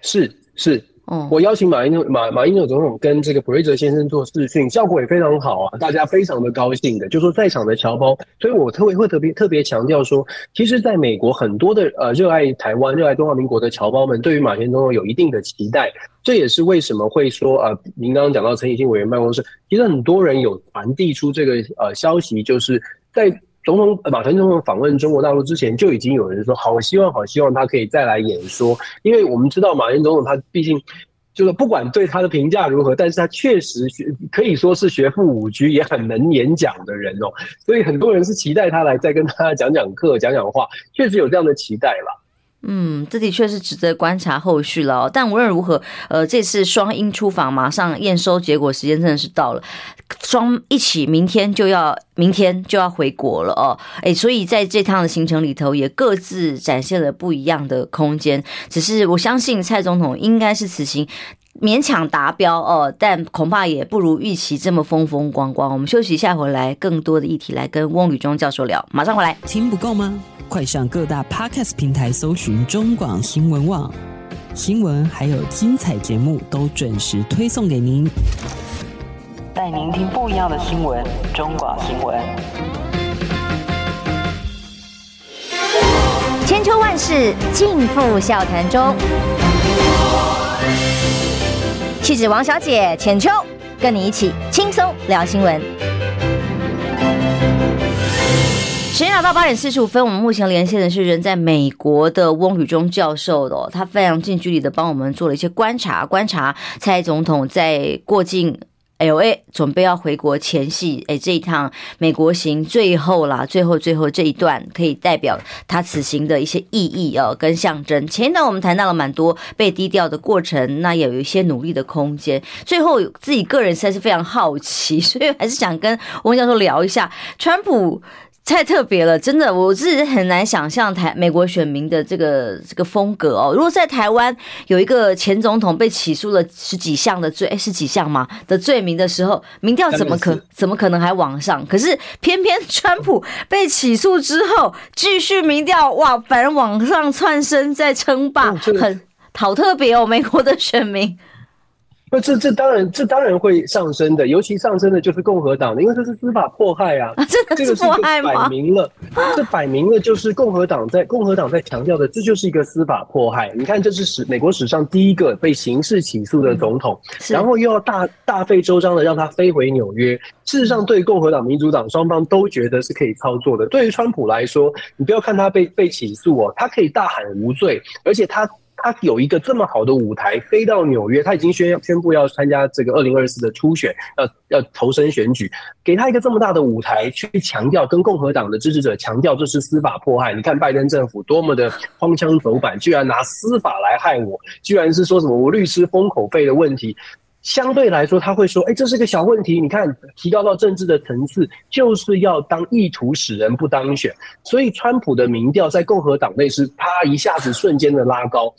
是是。哦，我邀请马英马马英九总统跟这个普瑞泽先生做视讯，效果也非常好啊，大家非常的高兴的，就说在场的侨胞，所以我特别会特别特别强调说，其实在美国很多的呃热爱台湾、热爱中华民国的侨胞们，对于马前总统有一定的期待，这也是为什么会说呃，您刚刚讲到陈以信委员办公室，其实很多人有传递出这个呃消息，就是在。总统马前总统访问中国大陆之前，就已经有人说好希望，好希望他可以再来演说，因为我们知道马云总统他毕竟就是不管对他的评价如何，但是他确实学可以说是学富五车，也很能演讲的人哦，所以很多人是期待他来再跟他讲讲课、讲讲话，确实有这样的期待了。嗯，这的确是值得观察后续了。但无论如何，呃，这次双英出访，马上验收结果时间真的是到了，双一起明天就要明天就要回国了哦。诶，所以在这趟的行程里头，也各自展现了不一样的空间。只是我相信蔡总统应该是此行勉强达标哦，但恐怕也不如预期这么风风光光。我们休息一下，回来更多的议题来跟翁宇中教授聊。马上回来，听不够吗？快上各大 Podcast 平台搜寻中广新闻网新闻，还有精彩节目都准时推送给您，带您听不一样的新闻。中广新闻，千秋万世尽付笑谈中。气质王小姐浅秋，跟你一起轻松聊新闻。时间来到八点四十五分，我们目前连线的是人在美国的翁宇中教授的，他非常近距离的帮我们做了一些观察，观察蔡总统在过境 LA 准备要回国前夕，哎，这一趟美国行最后啦，最后最后这一段可以代表他此行的一些意义哦，跟象征。前一段我们谈到了蛮多被低调的过程，那也有一些努力的空间。最后自己个人实在是非常好奇，所以还是想跟翁教授聊一下川普。太特别了，真的，我自己很难想象台美国选民的这个这个风格哦。如果在台湾有一个前总统被起诉了十几项的罪，哎，十几项嘛的罪名的时候，民调怎么可怎么可能还往上？可是偏偏川普被起诉之后，继续民调哇，反而往上窜升，在称霸，很好特别哦，美国的选民。那这这当然这当然会上升的，尤其上升的就是共和党的，因为这是司法迫害啊，啊真的是迫害吗？这个是摆明了，这摆明了就是共和党在共和党在强调的，这就是一个司法迫害。你看，这是史美国史上第一个被刑事起诉的总统，嗯、然后又要大大费周章的让他飞回纽约。事实上，对共和党、民主党双方都觉得是可以操作的。对于川普来说，你不要看他被被起诉哦，他可以大喊无罪，而且他。他有一个这么好的舞台，飞到纽约，他已经宣宣布要参加这个二零二四的初选，要要投身选举，给他一个这么大的舞台，去强调跟共和党的支持者强调这是司法迫害。你看拜登政府多么的荒腔走板，居然拿司法来害我，居然是说什么我律师封口费的问题。相对来说，他会说：“哎，这是个小问题。你看，提高到政治的层次，就是要当意图使人不当选。所以，川普的民调在共和党内是啪一下子瞬间的拉高。”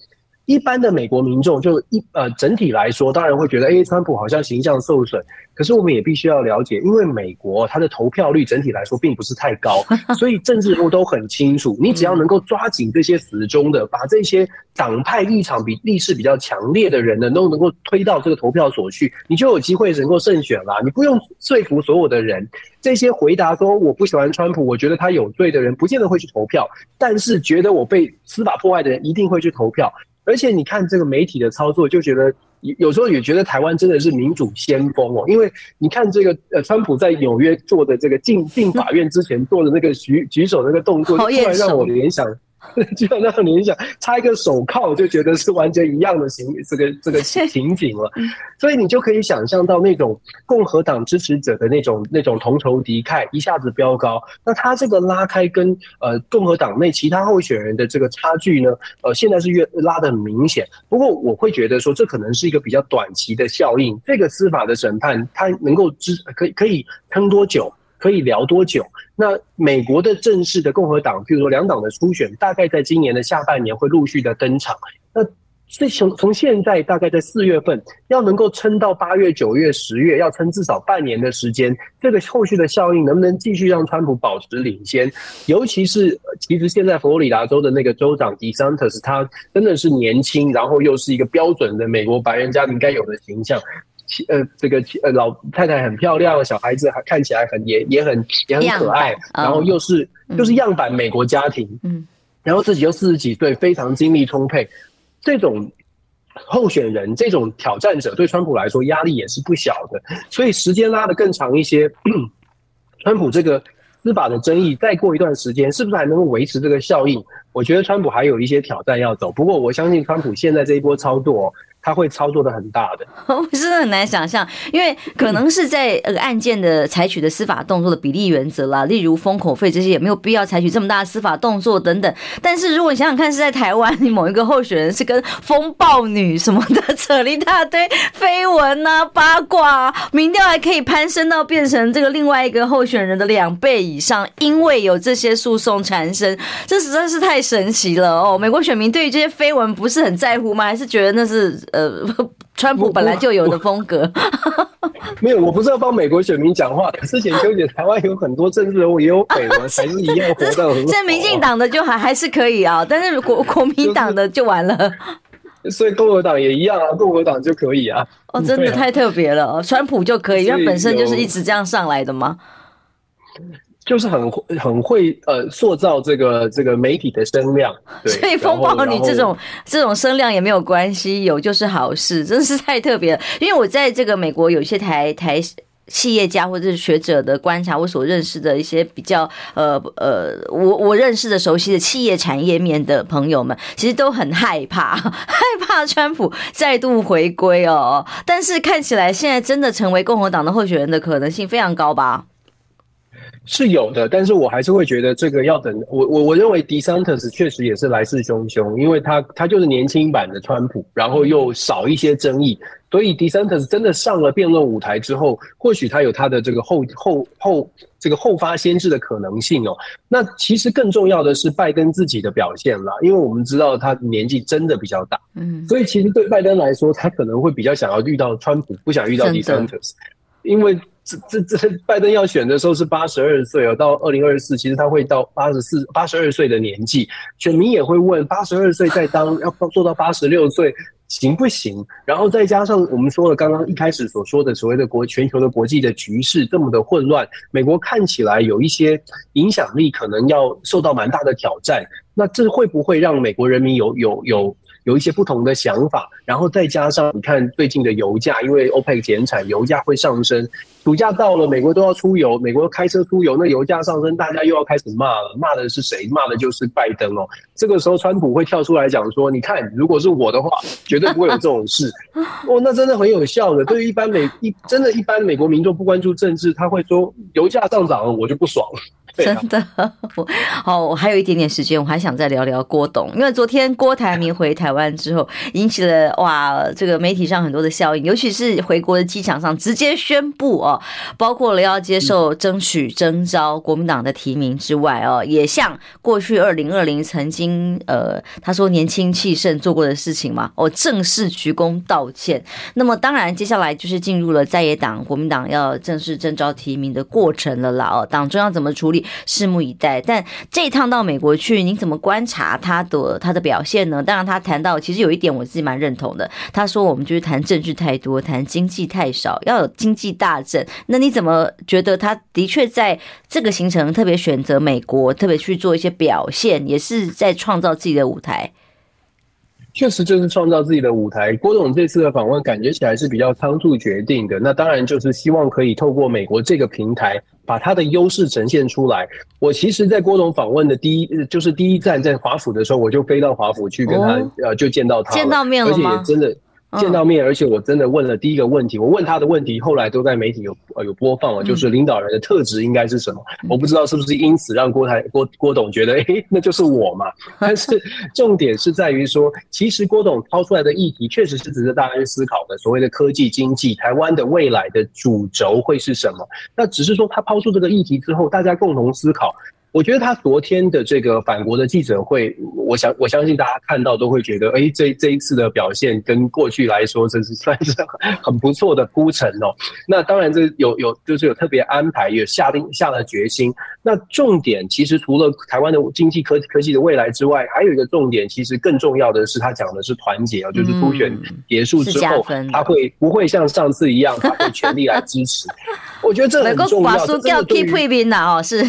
一般的美国民众就一呃整体来说，当然会觉得，诶，川普好像形象受损。可是我们也必须要了解，因为美国它的投票率整体来说并不是太高，所以政治人物都很清楚，你只要能够抓紧这些死忠的，把这些党派立场比历史比较强烈的人呢，都能够推到这个投票所去，你就有机会能够胜选啦。你不用说服所有的人，这些回答说我不喜欢川普，我觉得他有罪的人，不见得会去投票，但是觉得我被司法破坏的人一定会去投票。而且你看这个媒体的操作，就觉得有时候也觉得台湾真的是民主先锋哦，因为你看这个呃，川普在纽约做的这个进进法院之前做的那个举举手那个动作，突然让我联想。就像那个联想，插一个手铐就觉得是完全一样的情，这个这个 情景了。所以你就可以想象到那种共和党支持者的那种那种同仇敌忾一下子飙高。那他这个拉开跟呃共和党内其他候选人的这个差距呢，呃，现在是越拉的很明显。不过我会觉得说，这可能是一个比较短期的效应。这个司法的审判，它能够支可以可以撑多久？可以聊多久？那美国的正式的共和党，譬如说两党的初选，大概在今年的下半年会陆续的登场。那所以从从现在大概在四月份，要能够撑到八月、九月、十月，要撑至少半年的时间。这个后续的效应能不能继续让川普保持领先？尤其是其实现在佛罗里达州的那个州长 DeSantis，他真的是年轻，然后又是一个标准的美国白人家庭该有的形象。呃，这个呃老太太很漂亮，小孩子还看起来很也也很也很可爱，然后又是又是样板美国家庭，嗯，然后自己又四十几岁，非常精力充沛，这种候选人，这种挑战者，对川普来说压力也是不小的，所以时间拉得更长一些，川普这个司法的争议再过一段时间，是不是还能够维持这个效应？我觉得川普还有一些挑战要走，不过我相信川普现在这一波操作。他会操作的很大的，我真的很难想象，因为可能是在呃案件的采取的司法动作的比例原则啦，例如封口费这些也没有必要采取这么大的司法动作等等。但是如果你想想看，是在台湾，你某一个候选人是跟风暴女什么的 扯了一大堆绯闻啊、八卦啊，民调还可以攀升到变成这个另外一个候选人的两倍以上，因为有这些诉讼产生，这实在是太神奇了哦！美国选民对于这些绯闻不是很在乎吗？还是觉得那是？呃，川普本来就有的风格，没有，我不是要帮美国选民讲话。之前纠结台湾有很多政治人物也有绯闻，还是一样活到很好。现在民进党的就还还是可以啊，但是国国民党的就完了。所以共和党也一样啊，共和党就可以啊。哦，真的太特别了，川普就可以，因为本身就是一直这样上来的嘛。就是很会很会呃塑造这个这个媒体的声量，所以风暴女这种这种声量也没有关系，有就是好事，真是太特别了。因为我在这个美国有一些台台企业家或者是学者的观察，我所认识的一些比较呃呃我我认识的熟悉的企业产业面的朋友们，其实都很害怕 害怕川普再度回归哦。但是看起来现在真的成为共和党的候选人的可能性非常高吧？是有的，但是我还是会觉得这个要等我我我认为 DeSantis 确实也是来势汹汹，因为他他就是年轻版的川普，然后又少一些争议，所以 DeSantis 真的上了辩论舞台之后，或许他有他的这个后后后这个后发先至的可能性哦。那其实更重要的是拜登自己的表现啦，因为我们知道他年纪真的比较大，嗯，所以其实对拜登来说，他可能会比较想要遇到川普，不想遇到 DeSantis，因为。这这这，拜登要选的时候是八十二岁哦，到二零二四，其实他会到八十四、八十二岁的年纪，选民也会问：八十二岁再当，要做到八十六岁行不行？然后再加上我们说了刚刚一开始所说的所谓的国全球的国际的局势这么的混乱，美国看起来有一些影响力可能要受到蛮大的挑战，那这会不会让美国人民有有有有一些不同的想法，然后再加上你看最近的油价，因为 OPEC 减产，油价会上升。暑假到了，美国都要出游，美国开车出游，那油价上升，大家又要开始骂了。骂的是谁？骂的就是拜登哦。这个时候，川普会跳出来讲说：“你看，如果是我的话，绝对不会有这种事。”哦，那真的很有效的。对于一般美一真的，一般美国民众不关注政治，他会说油价上涨了，我就不爽。真的，我好，我还有一点点时间，我还想再聊聊郭董，因为昨天郭台铭回台湾之后，引起了哇，这个媒体上很多的效应，尤其是回国的机场上直接宣布哦，包括了要接受争取征召国民党的提名之外哦，也像过去二零二零曾经呃他说年轻气盛做过的事情嘛，哦正式鞠躬道歉。那么当然接下来就是进入了在野党国民党要正式征召提名的过程了啦哦，党中央怎么处理？拭目以待。但这一趟到美国去，你怎么观察他的他的表现呢？当然，他谈到其实有一点我自己蛮认同的。他说我们就是谈政治太多，谈经济太少，要有经济大政。那你怎么觉得他的确在这个行程特别选择美国，特别去做一些表现，也是在创造自己的舞台？确实就是创造自己的舞台。郭董这次的访问感觉起来是比较仓促决定的，那当然就是希望可以透过美国这个平台，把他的优势呈现出来。我其实，在郭董访问的第一，就是第一站在华府的时候，我就飞到华府去跟他，呃，就见到他，见到面了吗？而且也真的。见到面，而且我真的问了第一个问题，我问他的问题，后来都在媒体有呃有播放了，就是领导人的特质应该是什么？我不知道是不是因此让郭台郭郭董觉得，诶，那就是我嘛。但是重点是在于说，其实郭董抛出来的议题确实是值得大家去思考的。所谓的科技经济，台湾的未来的主轴会是什么？那只是说他抛出这个议题之后，大家共同思考。我觉得他昨天的这个反国的记者会，我想我相信大家看到都会觉得，哎，这这一次的表现跟过去来说，真是算是很不错的铺陈哦。那当然，这有有就是有特别安排，也下定下了决心。那重点其实除了台湾的经济科科技的未来之外，还有一个重点，其实更重要的是他讲的是团结啊，就是初选结束之后，他会不会像上次一样，他会全力来支持。我觉得这很重要。这叫 keep winning 哦，是。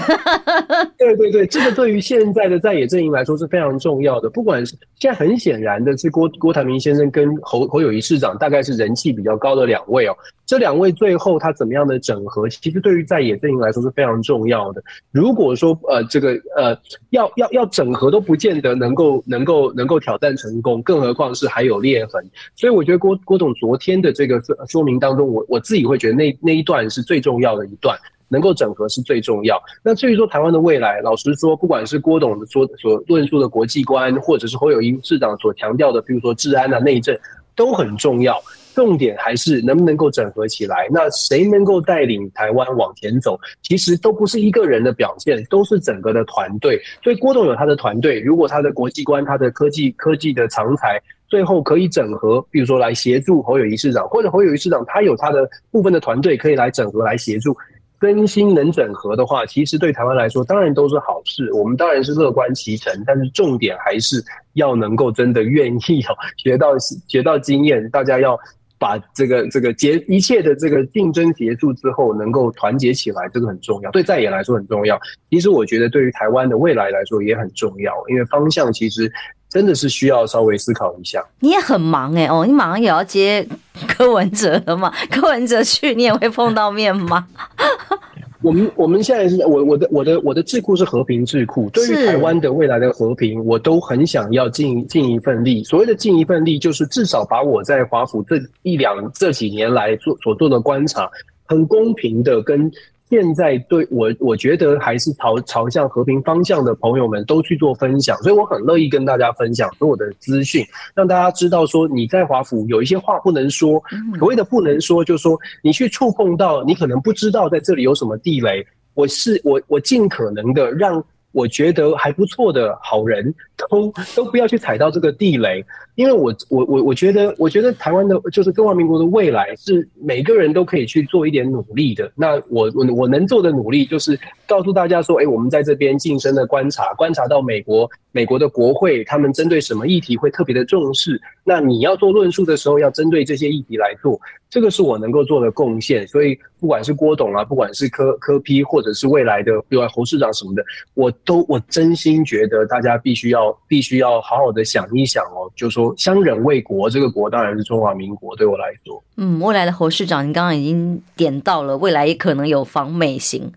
对对对，这个对于现在的在野阵营来说是非常重要的。不管是现在很显然的是郭郭台铭先生跟侯侯友谊市长，大概是人气比较高的两位哦。这两位最后他怎么样的整合，其实对于在野阵营来说是非常重要的。如果说呃这个呃要要要整合都不见得能够能够能够挑战成功，更何况是还有裂痕。所以我觉得郭郭董昨天的这个说说明当中，我我自己会觉得那那一段是最重要的一段。能够整合是最重要。那至于说台湾的未来，老实说，不管是郭董说所论述的国际观，或者是侯友宜市长所强调的，比如说治安啊、内政，都很重要。重点还是能不能够整合起来。那谁能够带领台湾往前走，其实都不是一个人的表现，都是整个的团队。所以郭董有他的团队，如果他的国际观、他的科技科技的长才，最后可以整合，比如说来协助侯友宜市长，或者侯友宜市长他有他的部分的团队可以来整合来协助。更新能整合的话，其实对台湾来说当然都是好事。我们当然是乐观其成，但是重点还是要能够真的愿意哦，学到 学到经验。大家要把这个这个结一切的这个竞争结束之后，能够团结起来，这个很重要。对在野来说很重要。其实我觉得对于台湾的未来来说也很重要，因为方向其实真的是需要稍微思考一下。你也很忙哎、欸、哦，你马上也要接柯文哲了嘛？柯文哲去你也会碰到面吗？我们我们现在是我我的我的我的智库是和平智库，对于台湾的未来的和平，我都很想要尽尽一份力。所谓的尽一份力，就是至少把我在华府这一两这几年来做所做的观察，很公平的跟。现在对我，我觉得还是朝朝向和平方向的朋友们都去做分享，所以我很乐意跟大家分享所有的资讯，让大家知道说你在华府有一些话不能说，所谓的不能说，就是说你去触碰到，你可能不知道在这里有什么地雷，我是我我尽可能的让。我觉得还不错的好人都都不要去踩到这个地雷，因为我我我我觉得我觉得台湾的就是中华民国的未来是每个人都可以去做一点努力的。那我我我能做的努力就是告诉大家说，哎，我们在这边近身的观察，观察到美国美国的国会他们针对什么议题会特别的重视。那你要做论述的时候，要针对这些议题来做，这个是我能够做的贡献。所以不管是郭董啊，不管是柯柯批或者是未来的另外侯市长什么的，我。都我真心觉得大家必须要必须要好好的想一想哦，就说乡人为国，这个国当然是中华民国。对我来说，嗯，未来的侯市长，你刚刚已经点到了，未来也可能有访美型。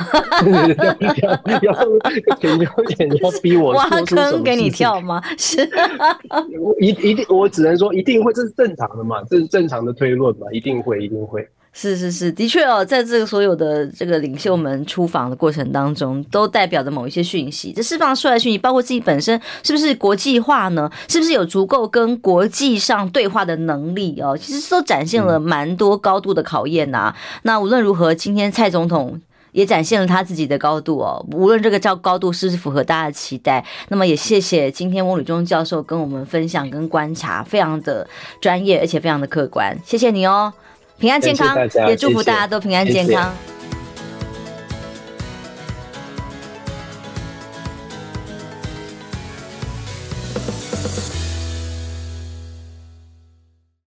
要要要要逼我挖坑给你跳吗？是，我一一定，我只能说一定会，这是正常的嘛，这是正常的推论嘛，一定会，一定会。是是是，的确哦，在这个所有的这个领袖们出访的过程当中，都代表着某一些讯息。这释放出来的讯息，包括自己本身是不是国际化呢？是不是有足够跟国际上对话的能力哦？其实都展现了蛮多高度的考验呐、啊。嗯、那无论如何，今天蔡总统。也展现了他自己的高度哦，无论这个叫高度是不是符合大家的期待，那么也谢谢今天翁旅中教授跟我们分享跟观察，非常的专业而且非常的客观，谢谢你哦，平安健康，也祝福大家都平安健康。谢谢。